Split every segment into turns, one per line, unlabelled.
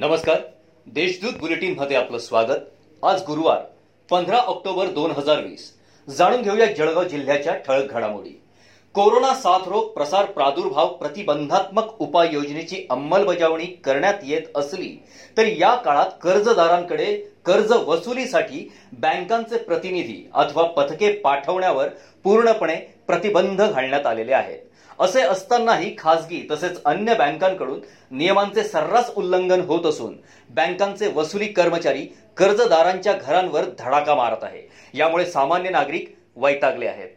नमस्कार. देशदूत बुलेटिनमध्ये आपलं स्वागत. आज गुरुवार पंधरा ऑक्टोबर दोन हजार वीस. जाणून घेऊया जळगाव जिल्ह्याच्या ठळक घडामोडी. कोरोना साथरोग प्रसार प्रादुर्भाव प्रतिबंधात्मक उपाययोजनेची अंमलबजावणी करण्यात येत असली तरी या काळात कर्जदारांकडे कर्ज वसुलीसाठी बँकांचे प्रतिनिधी अथवा पथके पाठवण्यावर पूर्णपणे प्रतिबंध घालण्यात आलेले आहेत. असे असतानाही खासगी तसेच अन्य बँकांकडून नियमांचे सर्रास उल्लंघन होत असून बँकांचे वसुली कर्मचारी कर्जदारांच्या घरांवर धडाका मारत आहे. यामुळे सामान्य नागरिक वैतागले आहेत.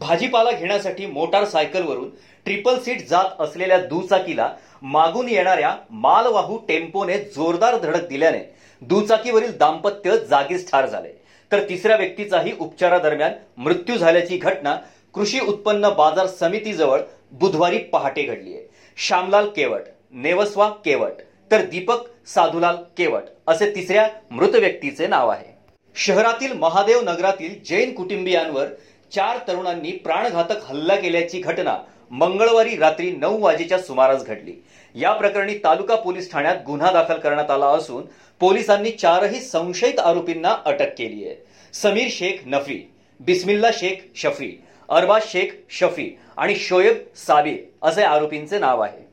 भाजीपाला घेण्यासाठी मोटारसायकलवरून ट्रिपल सीट जात असलेल्या दुचाकीला मागून येणाऱ्या मालवाहू टेम्पोने जोरदार धडक दिल्याने दुचाकीवरील दाम्पत्य जागीच ठार झाले. तर तिसऱ्या व्यक्तीचाही उपचारादरम्यान मृत्यू झाल्याची घटना कृषी उत्पन्न बाजार समितीजवळ बुधवारी पहाटे घडली आहे श्यामलाल केवट नेवस्वा केवट तर दीपक साधुलाल केवट असे तिसऱ्या मृत व्यक्तीचे नाव आहे. शहरातील महादेव नगरातील जैन कुटुंबियांवर चार तरुणांनी प्राणघातक हल्ला केल्याची घटना मंगळवारी रात्री नऊ वाजेच्या सुमारास घडली. या प्रकरणी तालुका पोलीस ठाण्यात गुन्हा दाखल करण्यात आला असून पोलिसांनी चारही संशयित आरोपींना अटक केली आहे. समीर शेख नफी बिस्मिल्ला शेख शफी अरबाज शेख शफी आणि शोएब साबिर असे आरोपींचे नाव आहे.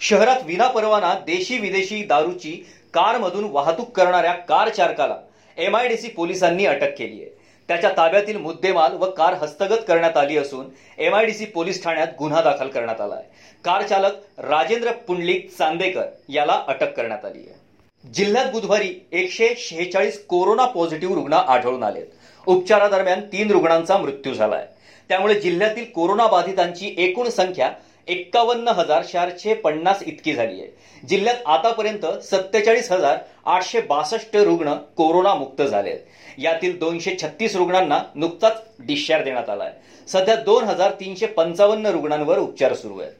शहरात विनापरवाना देशी विदेशी दारूची कारमधून वाहतूक करणाऱ्या कार चालकाला एमआयडीसी पोलिसांनी अटक केली आहे. त्याच्या ताब्यातील मुद्देमाल व कार हस्तगत करण्यात आली असून एमआयडीसी पोलीस ठाण्यात गुन्हा दाखल करण्यात आला आहे. कार चालक राजेंद्र पुंडलिक चांदेकर याला अटक करण्यात आली आहे. जिल्ह्यात बुधवारी एकशे शेहेचाळीस कोरोना पॉझिटिव्ह रुग्ण आढळून आलेत. उपचारादरम्यान तीन रुग्णांचा मृत्यू झाला आहे त्यामुळे जिल्ह्यातील कोरोना बाधितांची एकूण संख्या एक्कावन्न हजार चारशे पन्नास इतकी झाली आहे. जिल्ह्यात आतापर्यंत सत्तेचाळीस हजार आठशे बासष्ट रुग्ण कोरोनामुक्त झाले आहेत. यातील दोनशे छत्तीस रुग्णांना नुकताच डिस्चार्ज देण्यात आला आहे. सध्या दोन हजार तीनशे पंचावन्न रुग्णांवर उपचार सुरू आहेत.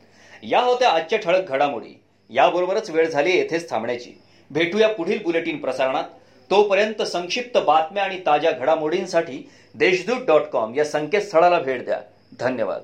या होत्या आजच्या ठळक घडामोडी. याबरोबरच वेळ झाली येथेच थांबण्याची. भेटूया पुढील बुलेटिन प्रसारणात. तोपर्यंत संक्षिप्त बातम्या आणि ताज्या घडामोडींसाठी देशदूत डॉट कॉम या संकेतस्थळाला भेट द्या. धन्यवाद.